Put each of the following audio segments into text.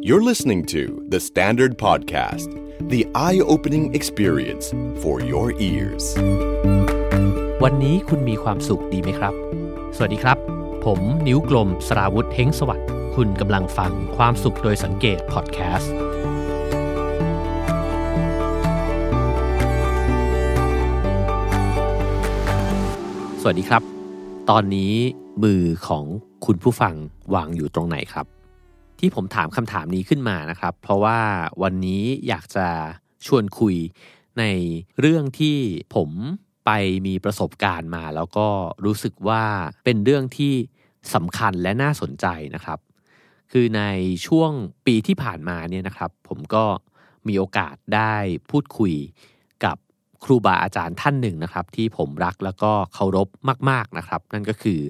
You're listening to The Standard Podcast, the eye opening experience for your ears. วันนี้คุณมีความสุขดีไหมครับ สวัสดีครับ ผมนิ้วกลมสราวุธเฮงสวัสดิ์คุณกำลังฟังความสุขโดยสังเกตพอดแคสต์สวัสดีครับ ตอนนี้มือของคุณผู้ฟังวางอยู่ตรงไหนครับ ที่ผมถามคำถามนี้ขึ้นมานะครับ เพราะว่าวันนี้อยากจะชวนคุยในเรื่องที่ผมไปมีประสบการณ์มา แล้วก็รู้สึกว่าเป็นเรื่องที่สำคัญและน่าสนใจนะครับ คือในช่วงปีที่ผ่านมาเนี่ยนะครับ ผมก็มีโอกาสได้พูดคุยกับครูบาอาจารย์ท่านหนึ่งนะครับ ที่ผมรักแล้วก็เคารพมาก ๆนะครับ นั่นก็คือ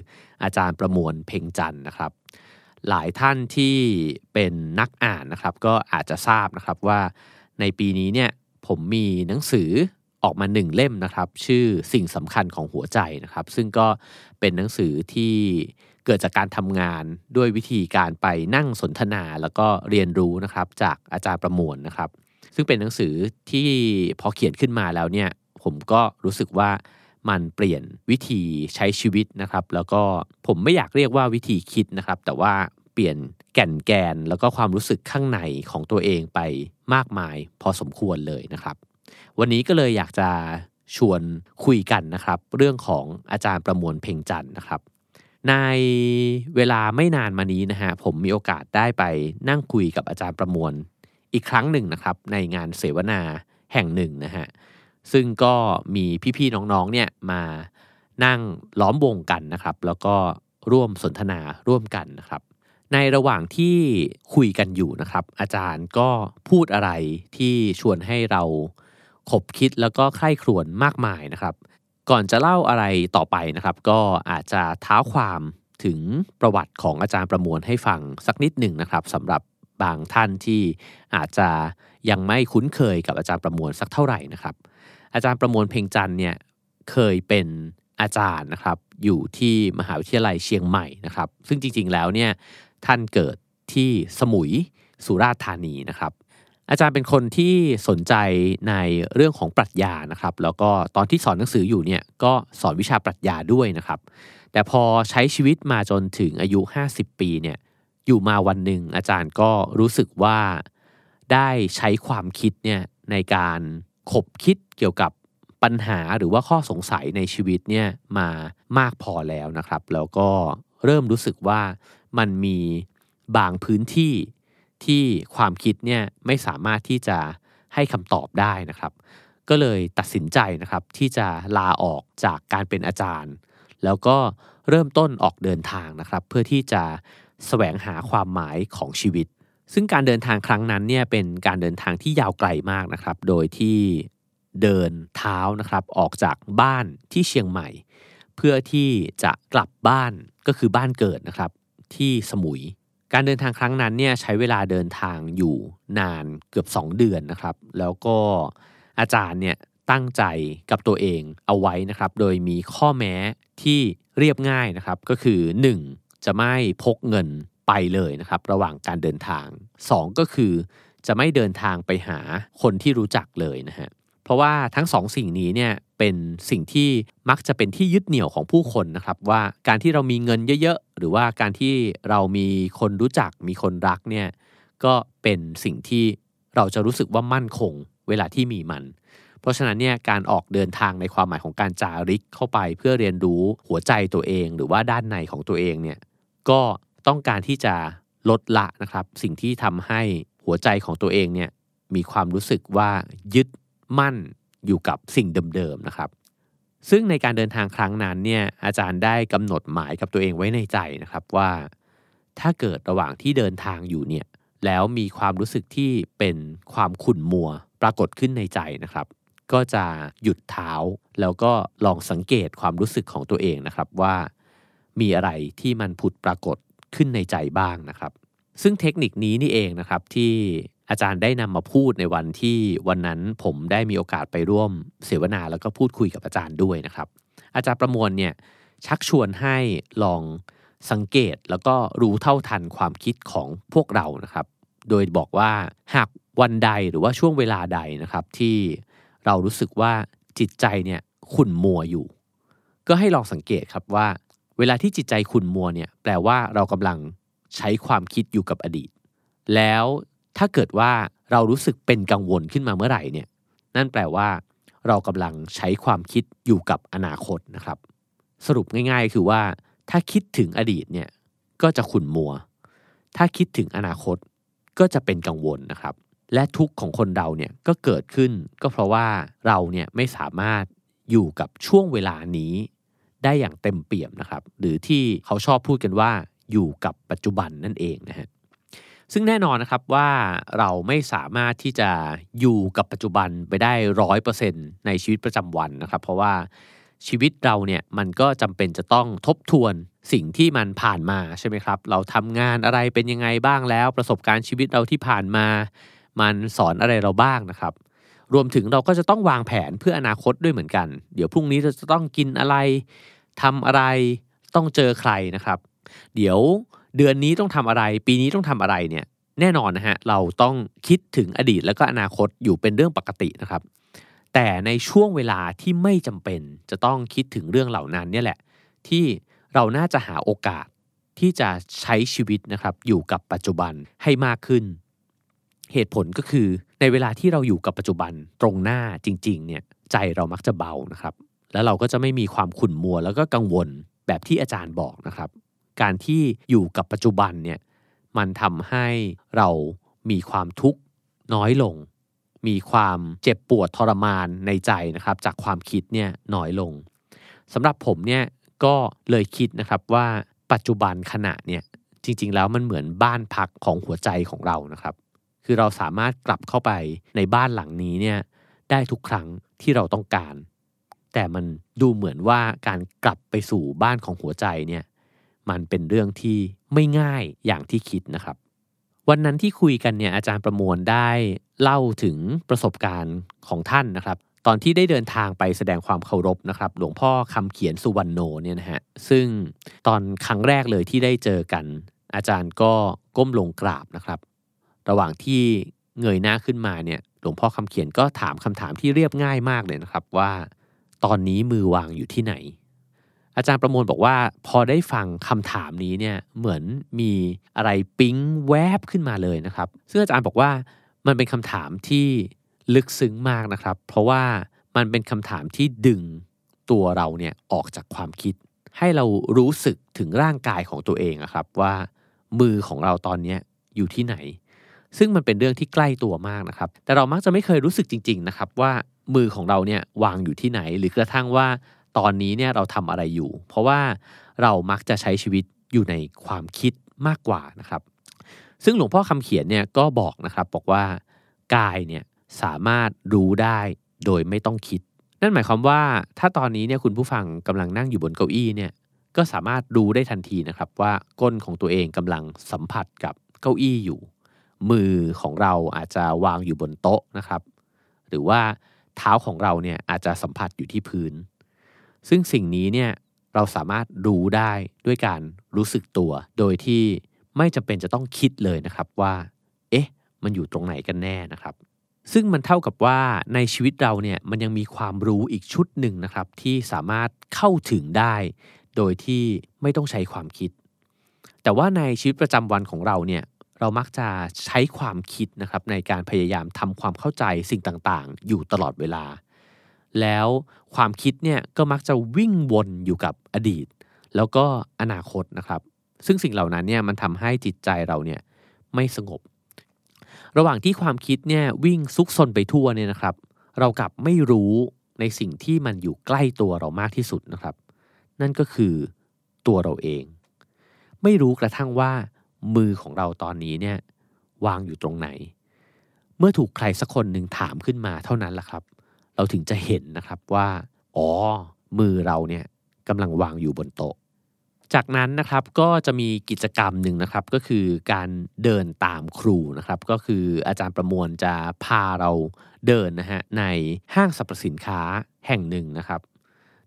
อาจารย์ประมวลเพ่งจันทร์นะครับ หลายท่านที่เป็นนักอ่านนะครับ ก็อาจจะทราบนะครับว่าในปีนี้เนี่ยผมมีหนังสือออกมาหนึ่งเล่มนะครับ ชื่อสิ่งสำคัญของหัวใจนะครับ ซึ่งก็เป็นหนังสือที่เกิดจากการทำงานด้วยวิธีการไปนั่งสนทนาแล้วก็เรียนรู้นะครับจากอาจารย์ประมวลนะครับ ซึ่งเป็นหนังสือที่พอเขียนขึ้นมาแล้วเนี่ยผมก็รู้สึกว่ามันเปลี่ยนวิธีใช้ชีวิตนะครับ แล้วก็ผมไม่อยากเรียกว่าวิธีคิดนะครับ แต่ว่า เปลี่ยนแก่นแกนแล้วก็ความรู้สึกข้างในของตัวเองไปมากมายพอสมควรเลยนะครับ วันนี้ก็เลยอยากจะชวนคุยกันนะครับ เรื่องของอาจารย์ประมวลเพ่งจันนะครับ ในเวลาไม่นานมานี้นะฮะผมมีโอกาสได้ไปนั่งคุยกับอาจารย์ประมวลอีกครั้งหนึ่งนะครับ ในงานเสวนาแห่งหนึ่งนะฮะซึ่งก็มีพี่ๆน้องๆเนี่ยมานั่งล้อมวงกันนะครับ แล้วก็ร่วมสนทนาร่วมกันนะครับ ในระหว่างที่คุยกันอยู่นะครับ อาจารย์ก็พูดอะไรที่ชวนให้เราขบคิดแล้วก็ใคร่ครวญมากมายนะครับ ก่อนจะเล่าอะไรต่อไปนะครับ ก็อาจจะเท้าความถึงประวัติของอาจารย์ประมวลให้ฟังสักนิดหนึ่งนะครับสำหรับบางท่านที่อาจจะยังไม่คุ้นเคยกับอาจารย์ประมวลสักเท่าไหร่นะครับ อาจารย์ประมวลเพ่งจันเนี่ยเคยเป็นอาจารย์นะครับอยู่ที่มหาวิทยาลัยเชียงใหม่นะครับ ซึ่งจริงๆแล้วเนี่ย ท่านเกิดที่สมุยสุราษฎร์ธานีนะครับ อาจารย์เป็นคนที่สนใจในเรื่องของปรัชญานะครับ แล้วก็ตอนที่สอนหนังสืออยู่เนี่ยก็สอนวิชาปรัชญาด้วยนะครับ แต่พอใช้ชีวิตมาจนถึงอายุ 50 ปีเนี่ยอยู่มาวันหนึ่งอาจารย์ก็รู้สึกว่าได้ใช้ความคิดเนี่ยในการขบคิดเกี่ยวกับปัญหาหรือว่าข้อสงสัยในชีวิตเนี่ยมามากพอแล้วนะครับ แล้วก็เริ่มรู้สึกว่ามันมีบางพื้นที่ที่ความคิดเนี่ยไม่สามารถที่จะให้คำตอบได้นะครับ ก็เลยตัดสินใจนะครับที่จะลาออกจากการเป็นอาจารย์ แล้วก็เริ่มต้นออกเดินทางนะครับ เพื่อที่จะแสวงหาความหมายของชีวิต ซึ่งการเดินทางครั้งนั้นเนี่ยเป็นการเดินทางที่ยาวไกลมากนะครับ โดยที่เดินเท้านะครับออกจากบ้านที่เชียงใหม่ เพื่อที่จะกลับบ้านก็คือบ้านเกิดนะครับ ที่สมุย การเดินทางครั้งนั้นเนี่ยใช้เวลาเดินทางอยู่นานเกือบ 2 เดือนนะครับ แล้วก็อาจารย์เนี่ยตั้งใจกับตัวเองเอาไว้นะครับ โดยมีข้อแม้ที่เรียบง่ายนะครับ ก็คือ 1. จะไม่พกเงินไปเลยนะครับ ระหว่างการเดินทาง 2 ก็คือจะไม่เดินทางไปหาคนที่รู้จักเลยนะฮะเพราะว่าทั้งสองสิ่งนี้เนี่ย เป็นสิ่งที่มักจะเป็นที่ยึดเหนี่ยวของผู้คนนะครับว่าการที่เรามีเงินเยอะๆ หรือว่าการที่เรามีคนรู้จักมีคนรักเนี่ยก็เป็นสิ่งที่เราจะรู้สึกว่ามั่นคงเวลาที่มีมัน เพราะฉะนั้นเนี่ยการออกเดินทางในความหมายของการจาริกเข้าไปเพื่อเรียนรู้หัวใจตัวเอง หรือว่าด้านในของตัวเองเนี่ยก็ต้องการที่จะลดละนะครับสิ่งที่ทำให้หัวใจของตัวเองเนี่ยมีความรู้สึกว่ายึดมั่น อยู่กับสิ่งเดิมๆนะครับ ซึ่งในการเดินทางครั้งนั้นเนี่ยอาจารย์ได้กำหนดหมายกับตัวเองไว้ในใจนะครับว่า ถ้าเกิดระหว่างที่เดินทางอยู่เนี่ยแล้วมีความรู้สึกที่เป็นความขุ่นมัวปรากฏขึ้นในใจนะครับ ก็จะหยุดเท้าแล้วก็ลองสังเกตความรู้สึกของตัวเองนะครับว่า มีอะไรที่มันผุดปรากฏขึ้นในใจบ้างนะครับ ซึ่งเทคนิคนี้นี่เองนะครับที่ อาจารย์ได้นำมาพูดในวันที่วันนั้นผมได้มีโอกาสไปร่วมเสวนาแล้วก็พูดคุยกับอาจารย์ด้วยนะครับ อาจารย์ประมวลเนี่ยชักชวนให้ลองสังเกตแล้วก็รู้เท่าทันความคิดของพวกเรานะครับ โดยบอกว่าหากวันใดหรือว่าช่วงเวลาใดนะครับที่เรารู้สึกว่าจิตใจเนี่ยขุ่นมัวอยู่ ก็ให้ลองสังเกตครับว่า เวลาที่จิตใจขุ่นมัวเนี่ยแปลว่าเรากำลังใช้ความคิดอยู่กับอดีต แล้ว ถ้าเกิดว่าเรารู้สึกเป็นกังวลขึ้นมาเมื่อไหร่เนี่ยนั่นแปลว่าเรากำลังใช้ความคิดอยู่กับอนาคตนะครับ สรุปง่ายๆ คือว่า ถ้าคิดถึงอดีตเนี่ยก็จะขุ่นมัว ถ้าคิดถึงอนาคตก็จะเป็นกังวลนะครับ และทุกข์ของคนเราเนี่ยก็เกิดขึ้น ก็เพราะว่าเราเนี่ยไม่สามารถอยู่กับช่วงเวลานี้ ได้อย่างเต็มเปี่ยมนะครับ หรือที่เขาชอบพูดกันว่าอยู่กับปัจจุบันนั่นเองนะฮะ ซึ่งแน่นอนนะครับว่าเราไม่สามารถที่จะอยู่กับปัจจุบันไปได้ร้อยเปอร์เซ็นในชีวิตประจำวันนะครับ เพราะว่าชีวิตเราเนี่ยมันก็จำเป็นจะต้องทบทวนสิ่งที่มันผ่านมาใช่ไหมครับ เราทำงานอะไรเป็นยังไงบ้างแล้ว ประสบการณ์ชีวิตเราที่ผ่านมา มันสอนอะไรเราบ้างนะครับ รวมถึงเราก็จะต้องวางแผนเพื่ออนาคตด้วยเหมือนกัน เดี๋ยวพรุ่งนี้เราจะต้องกินอะไรทำอะไรต้องเจอใครนะครับ เดี๋ยว เดือนนี้ต้องทำอะไร ปีนี้ต้องทำอะไรเนี่ยแน่นอนนะฮะเราต้องคิดถึงอดีตแล้วก็อนาคตอยู่เป็นเรื่องปกตินะครับ แต่ในช่วงเวลาที่ไม่จำเป็นจะต้องคิดถึงเรื่องเหล่านั้นเนี่ยแหละ ที่เราน่าจะหาโอกาสที่จะใช้ชีวิตนะครับอยู่กับปัจจุบันให้มากขึ้น เหตุผลก็คือในเวลาที่เราอยู่กับปัจจุบันตรงหน้าจริงๆเนี่ยใจเรามักจะเบานะครับ แล้วเราก็จะไม่มีความขุ่นมัวแล้วก็กังวลแบบที่อาจารย์บอกนะครับ การที่อยู่กับปัจจุบันเนี่ยมันทำให้เรามีความทุกข์น้อยลง มีความเจ็บปวดทรมานในใจนะครับจากความคิดเนี่ยน้อยลงสำหรับผมเนี่ยก็เลยคิดนะครับว่าปัจจุบันขณะเนี่ยจริง ๆ แล้วมันเหมือนบ้านพักของหัวใจของเรานะครับ คือเราสามารถกลับเข้าไปในบ้านหลังนี้เนี่ยได้ทุกครั้งที่เราต้องการ แต่มันดูเหมือนว่าการกลับไปสู่บ้านของหัวใจเนี่ย มันเป็นเรื่องที่ไม่ง่ายอย่างที่คิดนะครับ วันนั้นที่คุยกันเนี่ยอาจารย์ประมวลได้เล่าถึงประสบการณ์ของท่านนะครับ ตอนที่ได้เดินทางไปแสดงความเคารพนะครับ หลวงพ่อคำเขียนสุวรรณโนเนี่ยนะฮะซึ่งตอนครั้งแรกเลยที่ได้เจอกัน อาจารย์ก็ก้มลงกราบนะครับ ระหว่างที่เงยหน้าขึ้นมาเนี่ยหลวงพ่อคำเขียนก็ถามคำถามที่เรียบง่ายมากเลยนะครับว่า ตอนนี้มือวางอยู่ที่ไหน อาจารย์ประมวลบอกว่าพอได้ฟังคำถามนี้เนี่ยเหมือนมีอะไรปิ๊งแวบขึ้นมาเลยนะครับ ซึ่งอาจารย์บอกว่ามันเป็นคำถามที่ลึกซึ้งมากนะครับ เพราะว่ามันเป็นคำถามที่ดึงตัวเราเนี่ยออกจากความคิด ให้เรารู้สึกถึงร่างกายของตัวเองครับว่ามือของเราตอนนี้อยู่ที่ไหน ซึ่งมันเป็นเรื่องที่ใกล้ตัวมากนะครับ แต่เรามักจะไม่เคยรู้สึกจริง ๆ นะครับว่ามือของเราเนี่ยวางอยู่ที่ไหน หรือกระทั่งว่า ตอนนี้เนี่ยเราทำอะไรอยู่ เพราะว่าเรามักจะใช้ชีวิตอยู่ในความคิดมากกว่านะครับ ซึ่งหลวงพ่อคำเขียนเนี่ยก็บอกนะครับบอกว่ากายเนี่ยสามารถรู้ได้โดยไม่ต้องคิด นั่นหมายความว่าถ้าตอนนี้เนี่ยคุณผู้ฟังกำลังนั่งอยู่บนเก้าอี้เนี่ยก็สามารถรู้ได้ทันทีนะครับว่าก้นของตัวเองกำลังสัมผัสกับเก้าอี้อยู่ มือของเราอาจจะวางอยู่บนโต๊ะนะครับ หรือว่าเท้าของเราเนี่ยอาจจะสัมผัสอยู่ที่พื้น ซึ่งสิ่งนี้เนี่ยเราสามารถรู้ได้ด้วยการรู้สึกตัว โดยที่ไม่จำเป็นจะต้องคิดเลยนะครับว่า เอ๊ะ มันอยู่ตรงไหนกันแน่นะครับ ซึ่งมันเท่ากับว่าในชีวิตเราเนี่ยมันยังมีความรู้อีกชุดหนึ่งนะครับ ที่สามารถเข้าถึงได้ โดยที่ไม่ต้องใช้ความคิด แต่ว่าในชีวิตประจำวันของเราเนี่ยเรามักจะใช้ความคิดนะครับในการพยายามทำความเข้าใจสิ่งต่างๆ อยู่ตลอดเวลา แล้วความคิดเนี่ยก็มักจะวิ่งวนอยู่กับอดีต แล้วก็อนาคตนะครับ ซึ่งสิ่งเหล่านั้นเนี่ยมันทำให้จิตใจเราเนี่ยไม่สงบ ระหว่างที่ความคิดเนี่ยวิ่งซุกซนไปทั่วเนี่ยนะครับ เรากลับไม่รู้ในสิ่งที่มันอยู่ใกล้ตัวเรามากที่สุดนะครับ นั่นก็คือตัวเราเอง ไม่รู้กระทั่งว่ามือของเราตอนนี้เนี่ยวางอยู่ตรงไหน เมื่อถูกใครสักคนหนึ่งถามขึ้นมาเท่านั้นแหละครับ เราถึงจะเห็นนะครับว่าอ๋อมือเราเนี่ยกำลังวางอยู่บนโต๊ะ จากนั้นนะครับก็จะมีกิจกรรมหนึ่งนะครับก็คือการเดินตามครูนะครับ ก็คืออาจารย์ประมวลจะพาเราเดินนะฮะในห้างสรรพสินค้าแห่งหนึ่งนะครับ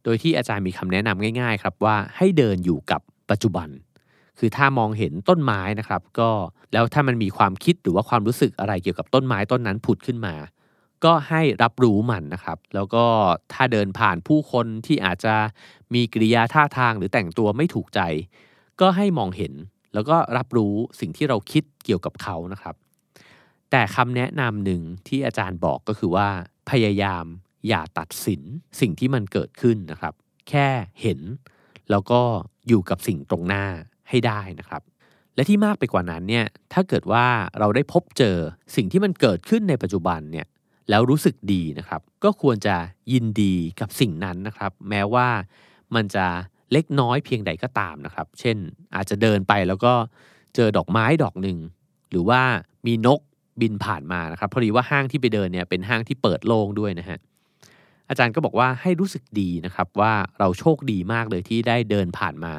โดยที่อาจารย์มีคำแนะนำง่าย ๆ ครับว่าให้เดินอยู่กับปัจจุบัน คือถ้ามองเห็นต้นไม้นะครับ ก็แล้วถ้ามันมีความคิดหรือว่าความรู้สึกอะไรเกี่ยวกับต้นไม้ต้นนั้นผุดขึ้นมา ก็ให้รับรู้มันนะครับ แล้วก็ถ้าเดินผ่านผู้คนที่อาจจะมีกิริยาท่าทางหรือแต่งตัวไม่ถูกใจ ก็ให้มองเห็น แล้วก็รับรู้สิ่งที่เราคิดเกี่ยวกับเขานะครับ แต่คำแนะนำหนึ่งที่อาจารย์บอกก็คือว่า พยายามอย่าตัดสินสิ่งที่มันเกิดขึ้นนะครับ แค่เห็น แล้วก็อยู่กับสิ่งตรงหน้าให้ได้นะครับและที่มากไปกว่านั้นเนี่ย ถ้าเกิดว่าเราได้พบเจอสิ่งที่มันเกิดขึ้นในปัจจุบันเนี่ย แล้วรู้สึกดีนะครับ ก็ควรจะยินดีกับสิ่งนั้นนะครับ แม้ว่ามันจะเล็กน้อยเพียงใดก็ตามนะครับ เช่นอาจจะเดินไปแล้วก็เจอดอกไม้ดอกหนึ่งหรือว่ามีนกบินผ่านมานะครับพอดีว่าห้างที่ไปเดินเนี่ยเป็นห้างที่เปิดโล่งด้วยนะฮะอาจารย์ก็บอกว่าให้รู้สึกดีนะครับว่าเราโชคดีมากเลยที่ได้เดินผ่านมา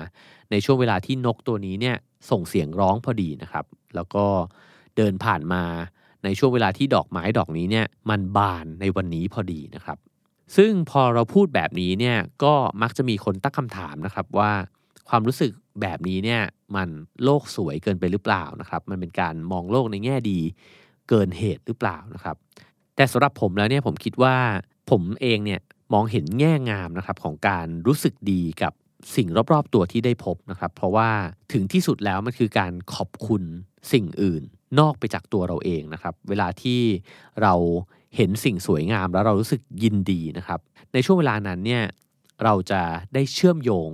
ในช่วงเวลาที่นกตัวนี้เนี่ยส่งเสียงร้องพอดีนะครับ แล้วก็เดินผ่านมา ในช่วงเวลาที่ดอกไม้ดอกนี้เนี่ยมันบานในวันนี้พอดีนะครับ ซึ่งพอเราพูดแบบนี้เนี่ยก็มักจะมีคนตั้งคำถามนะครับว่าความรู้สึกแบบนี้เนี่ยมันโลกสวยเกินไปหรือเปล่านะครับมันเป็นการมองโลกในแง่ดีเกินเหตุหรือเปล่านะครับ แต่สำหรับผมแล้วเนี่ยผมคิดว่าผมเองเนี่ยมองเห็นแง่งามนะครับของการรู้สึกดีกับสิ่งรอบๆตัวที่ได้พบนะครับ เพราะว่าถึงที่สุดแล้วมันคือการขอบคุณสิ่งอื่น นอกไปจากตัวเราเองนะครับ เวลาที่เราเห็นสิ่งสวยงามแล้วเรารู้สึกยินดีนะครับ ในช่วงเวลานั้นเนี่ยเราจะได้เชื่อมโยง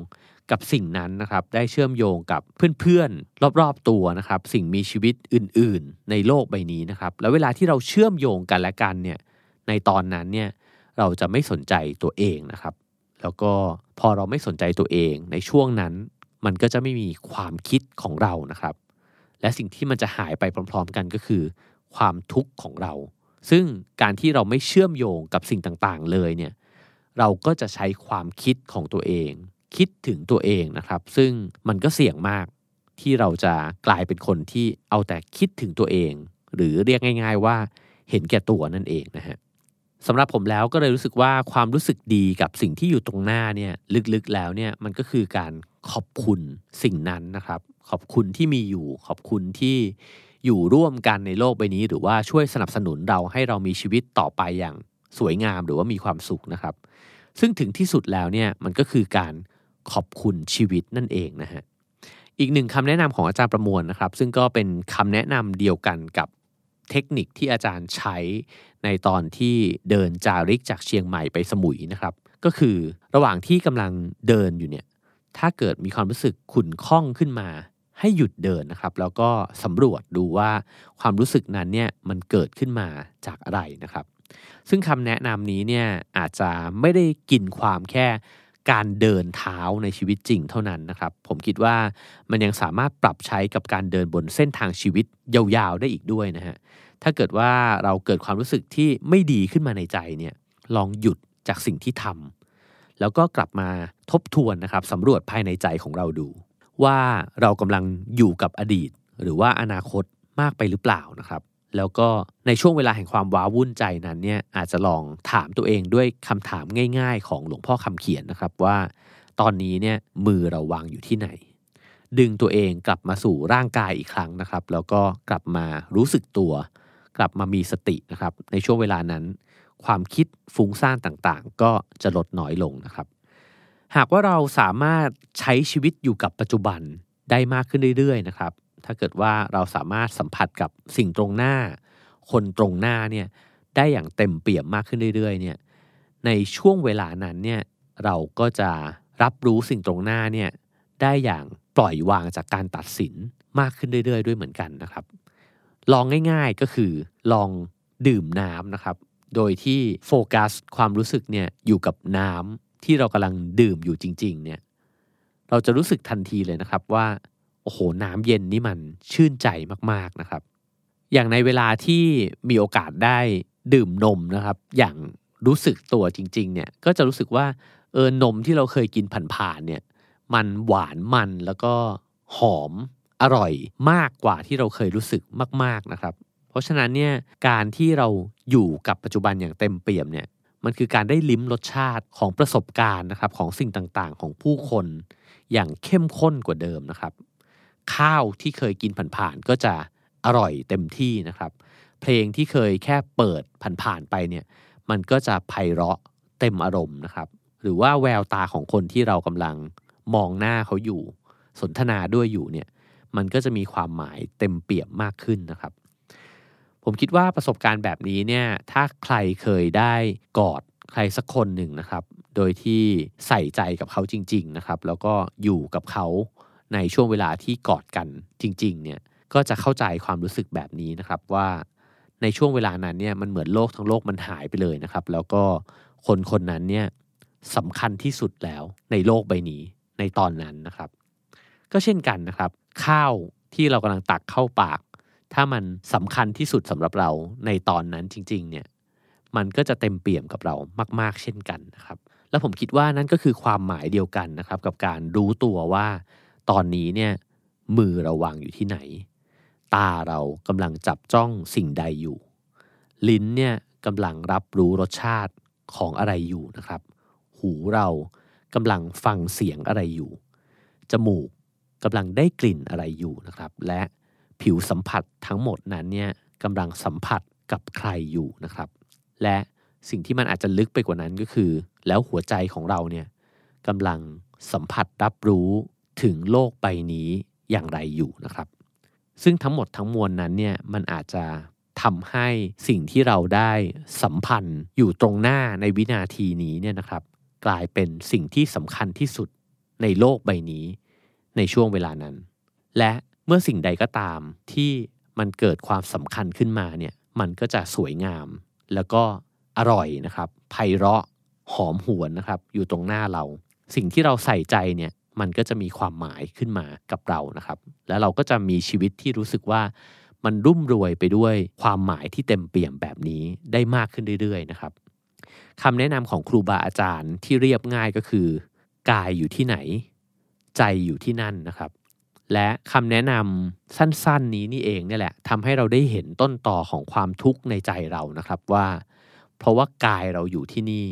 กับสิ่งนั้นนะครับ ได้เชื่อมโยงกับเพื่อนๆ รอบๆตัวนะครับ สิ่งมีชีวิตอื่นๆ ในโลกใบนี้นะครับ แล้วเวลาที่เราเชื่อมโยงกันและกันเนี่ย ในตอนนั้นเนี่ยเราจะไม่สนใจตัวเองนะครับ แล้วก็พอเราไม่สนใจตัวเองในช่วงนั้น มันก็จะไม่มีความคิดของเรานะครับ และสิ่งที่มันจะหายไปพร้อม ๆ กันก็คือ ความทุกข์ของเรา ซึ่งการที่เราไม่เชื่อมโยงกับสิ่งต่างๆ เลยเนี่ยเราก็จะใช้ความคิดของตัวเอง คิดถึงตัวเองนะครับ ซึ่งมันก็เสี่ยงมากที่เราจะกลายเป็นคนที่เอาแต่คิดถึงตัวเอง หรือเรียกง่าย ๆ ว่าเห็นแก่ตัวนั่นเองนะฮะ สำหรับผมแล้วก็เลยรู้สึกว่าความรู้สึกดีกับสิ่งที่อยู่ตรงหน้าเนี่ยลึกๆแล้วเนี่ยมันก็คือการขอบคุณสิ่งนั้นนะครับ ขอบคุณที่มีอยู่ ขอบคุณที่อยู่ร่วมกันในโลกใบนี้ หรือว่าช่วยสนับสนุนเราให้เรามีชีวิตต่อไปอย่างสวยงามหรือว่ามีความสุขนะครับ ซึ่งถึงที่สุดแล้วเนี่ยมันก็คือการขอบคุณชีวิตนั่นเองนะฮะอีกหนึ่งคำแนะนำของอาจารย์ประมวลนะครับ ซึ่งก็เป็นคำแนะนำเดียวกันกับเทคนิคที่อาจารย์ใช้ ในตอนที่เดินจาริกจากเชียงใหม่ไปสมุยนะครับ ก็คือระหว่างที่กำลังเดินอยู่เนี่ยถ้าเกิดมีความรู้สึกขุ่นข้องขึ้นมาให้หยุดเดินนะครับ แล้วก็สำรวจดูว่าความรู้สึกนั้นเนี่ยมันเกิดขึ้นมาจากอะไรนะครับ ซึ่งคำแนะนำนี้เนี่ยอาจจะไม่ได้กินความแค่การเดินเท้าในชีวิตจริงเท่านั้นนะครับ ผมคิดว่ามันยังสามารถปรับใช้กับการเดินบนเส้นทางชีวิตยาวๆได้อีกด้วยนะฮะ ถ้าเกิดว่าเราเกิดความรู้สึกที่ไม่ดีขึ้นมาในใจเนี่ยลองหยุดจากสิ่งที่ทำแล้วก็กลับมาทบทวนนะครับสำรวจภายในใจของเราดู ว่าเรากำลังอยู่กับอดีต หรือว่าอนาคตมากไปหรือเปล่านะครับ แล้วก็ในช่วงเวลาแห่งความว้าวุ่นใจนั้นเนี่ยอาจจะลองถามตัวเองด้วยคำถามง่าย ๆ ของหลวงพ่อคำเขียนนะครับว่า ตอนนี้เนี่ยมือเราวางอยู่ที่ไหน ดึงตัวเองกลับมาสู่ร่างกายอีกครั้งนะครับ แล้วก็กลับมารู้สึกตัว กลับมามีสตินะครับ ในช่วงเวลานั้น ความคิดฟุ้งซ่านต่างๆ ก็จะลดน้อยลงนะครับ หากว่าเราสามารถใช้ชีวิตอยู่กับปัจจุบันได้มากขึ้นเรื่อยๆนะครับ ถ้าเกิดว่าเราสามารถสัมผัสกับสิ่งตรงหน้า คนตรงหน้าเนี่ยได้อย่างเต็มเปี่ยมมากขึ้นเรื่อยๆเนี่ยในช่วงเวลานั้นเนี่ยเราก็จะรับรู้สิ่งตรงหน้าเนี่ยได้อย่างปล่อยวางจากการตัดสินมากขึ้นเรื่อยๆ ด้วยเหมือนกันนะครับ ลองง่ายๆก็คือลองดื่มน้ำนะครับ โดยที่โฟกัสความรู้สึกเนี่ยอยู่กับน้ำที่เรากำลังดื่มอยู่จริง ๆ เนี่ย เราจะรู้สึกทันทีเลยนะครับว่า โอ้โห น้ำเย็นนี่มันชื่นใจมากๆนะครับ อย่างในเวลาที่มีโอกาสได้ดื่มนมนะครับ อย่างรู้สึกตัวจริง ๆ เนี่ย ก็จะรู้สึกว่าเออนมที่เราเคยกินผ่านๆเนี่ย มันหวานมันแล้วก็หอม อร่อยมากกว่าที่เราเคยรู้สึกมาก ๆนะครับ เพราะฉะนั้นเนี่ยการที่เราอยู่กับปัจจุบันอย่างเต็มเปี่ยมเนี่ยมันคือการได้ลิ้มรสชาติของประสบการณ์นะครับของสิ่งต่างๆ ของผู้คนอย่างเข้มข้นกว่าเดิมนะครับ ข้าวที่เคยกินผ่านๆก็จะอร่อยเต็มที่นะครับ เพลงที่เคยแค่เปิดผ่านๆไปเนี่ยมันก็จะไพเราะเต็มอารมณ์นะครับ หรือว่าแววตาของคนที่เรากำลังมองหน้าเขาอยู่ สนทนาด้วยอยู่เนี่ย มันก็จะมีความหมายเต็มเปี่ยมมากขึ้นนะครับ ผมคิดว่าประสบการณ์แบบนี้เนี่ยถ้าใครเคยได้กอดใครสักคนหนึ่งนะครับ โดยที่ใส่ใจกับเขาจริง ๆนะครับ แล้วก็อยู่กับเขาในช่วงเวลาที่กอดกันจริง ๆ เนี่ยก็จะเข้าใจความรู้สึกแบบนี้นะครับว่าในช่วงเวลานั้นเนี่ยมันเหมือนโลกทั้งโลกมันหายไปเลยนะครับ แล้วก็คนคนนั้นเนี่ยสำคัญที่สุดแล้วในโลกใบนี้ในตอนนั้นนะครับ ก็เช่นกันนะครับ ข้าวที่เรากำลังตักเข้าปาก ถ้ามันสำคัญที่สุดสำหรับเราในตอนนั้นจริง ๆ เนี่ย มันก็จะเต็มเปี่ยมกับเรามาก ๆ เช่นกันนะครับ แล้วผมคิดว่านั่นก็คือความหมายเดียวกันนะครับ กับการรู้ตัวว่าตอนนี้เนี่ยมือเราวางอยู่ที่ไหน ตาเรากำลังจับจ้องสิ่งใดอยู่ ลิ้นเนี่ยกำลังรับรู้รสชาติของอะไรอยู่นะครับ หูเรากำลังฟังเสียงอะไรอยู่ จมูก กำลังได้กลิ่นอะไรอยู่นะครับ และผิวสัมผัสทั้งหมดนั้นเนี่ยกำลังสัมผัสกับใครอยู่นะครับ และสิ่งที่มันอาจจะลึกไปกว่านั้นก็คือ แล้วหัวใจของเราเนี่ยกำลังสัมผัสรับรู้ถึงโลกใบนี้อย่างไรอยู่นะครับ ซึ่งทั้งหมดทั้งมวลนั้นเนี่ยมันอาจจะทำให้สิ่งที่เราได้สัมพันธ์อยู่ตรงหน้าในวินาทีนี้เนี่ยนะครับ กลายเป็นสิ่งที่สำคัญที่สุดในโลกใบนี้ ในช่วงเวลานั้น และเมื่อสิ่งใดก็ตามที่มันเกิดความสำคัญขึ้นมาเนี่ยมันก็จะสวยงาม แล้วก็อร่อยนะครับไพเราะหอมหวนนะครับ อยู่ตรงหน้าเรา สิ่งที่เราใส่ใจเนี่ยมันก็จะมีความหมายขึ้นมากับเรานะครับ แล้วเราก็จะมีชีวิตที่รู้สึกว่ามันรุ่มรวยไปด้วยความหมายที่เต็มเปี่ยมแบบนี้ได้มากขึ้นเรื่อยๆนะครับคำแนะนำของครูบาอาจารย์ที่เรียบง่ายก็คือ กายอยู่ที่ไหน ใจอยู่ที่นั่นนะครับ และคำแนะนำสั้นๆนี้นี่เองเนี่ยแหละทำให้เราได้เห็นต้นต่อของความทุกข์ในใจเรานะครับว่า เพราะว่ากายเราอยู่ที่นี่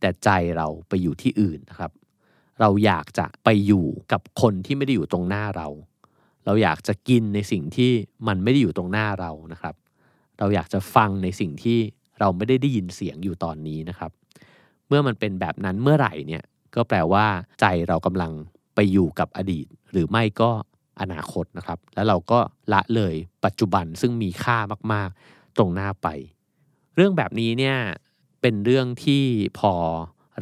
แต่ใจเราไปอยู่ที่อื่นนะครับ เราอยากจะไปอยู่กับคนที่ไม่ได้อยู่ตรงหน้าเรา เราอยากจะกินในสิ่งที่มันไม่ได้อยู่ตรงหน้าเรานะครับ เราอยากจะฟังในสิ่งที่เราไม่ได้ได้ยินเสียงอยู่ตอนนี้นะครับ เมื่อมันเป็นแบบนั้นเมื่อไหร่เนี่ยก็แปลว่าใจเรากำลัง ไปอยู่กับอดีต หรือไม่ก็อนาคตนะครับ แล้วเราก็ละเลยปัจจุบันซึ่งมีค่ามากๆ ตรงหน้าไป เรื่องแบบนี้เนี่ยเป็นเรื่องที่พอ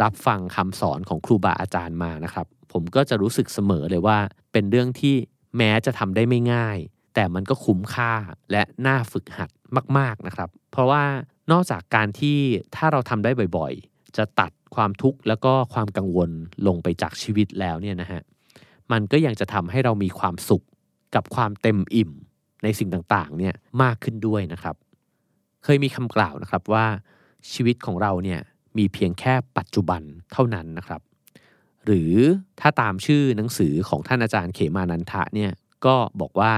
รับฟังคำสอนของครูบาอาจารย์มานะครับ ผมก็จะรู้สึกเสมอเลยว่า เป็นเรื่องที่แม้จะทำได้ไม่ง่าย แต่มันก็คุ้มค่าและน่าฝึกหัดมาก ๆนะครับ เพราะว่านอกจากการที่ถ้าเราทำได้บ่อยๆ จะตัด ความทุกข์แล้วก็ความกังวลลงไปจากชีวิตแล้วเนี่ยนะฮะมันก็ยังจะทำให้เรามีความสุขกับความเต็มอิ่มในสิ่งต่างๆเนี่ยมากขึ้นด้วยนะครับ เคยมีคำกล่าวนะครับว่าชีวิตของเราเนี่ยมีเพียงแค่ปัจจุบันเท่านั้นนะครับ หรือถ้าตามชื่อหนังสือของท่านอาจารย์เขมานันทะเนี่ยก็บอกว่า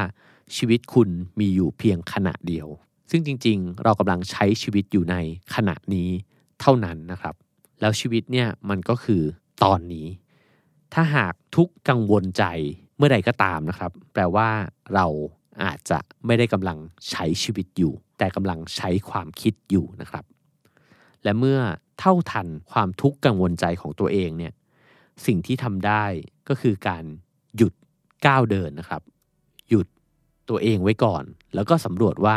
ชีวิตคุณมีอยู่เพียงขณะเดียว ซึ่งจริงๆ เรากำลังใช้ชีวิตอยู่ในขณะนี้เท่านั้นนะครับ แล้วชีวิตเนี่ยมันก็คือตอนนี้ ถ้าหากทุกกังวลใจเมื่อใดก็ตามนะครับ แปลว่าเราอาจจะไม่ได้กำลังใช้ชีวิตอยู่ แต่กำลังใช้ความคิดอยู่นะครับ และเมื่อเท่าทันความทุกข์กังวลใจของตัวเองเนี่ยสิ่งที่ทำได้ก็คือการหยุดก้าวเดินนะครับ หยุดตัวเองไว้ก่อน แล้วก็สำรวจว่า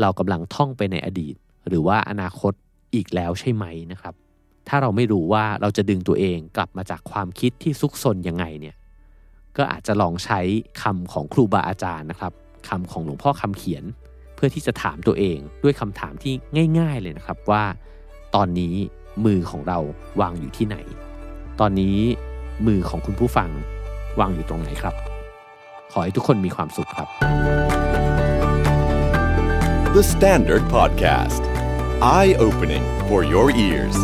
เรากำลังท่องไปในอดีต หรือว่าอนาคตอีกแล้วใช่ไหมนะครับ ถ้าเราไม่รู้ว่าเราจะดึงตัวเองกลับมาจากความคิดที่ซุกซนยังไงเนี่ยก็อาจจะลองใช้คำของครูบาอาจารย์นะครับคำของหลวงพ่อคำเขียน เพื่อที่จะถามตัวเองด้วยคำถามที่ง่าย ๆ เลยนะครับว่า ตอนนี้มือของเราวางอยู่ที่ไหน ตอนนี้มือของคุณผู้ฟังวางอยู่ตรงไหนครับ ขอให้ทุกคนมีความสุขครับ The Standard Podcast. Eye opening for your ears.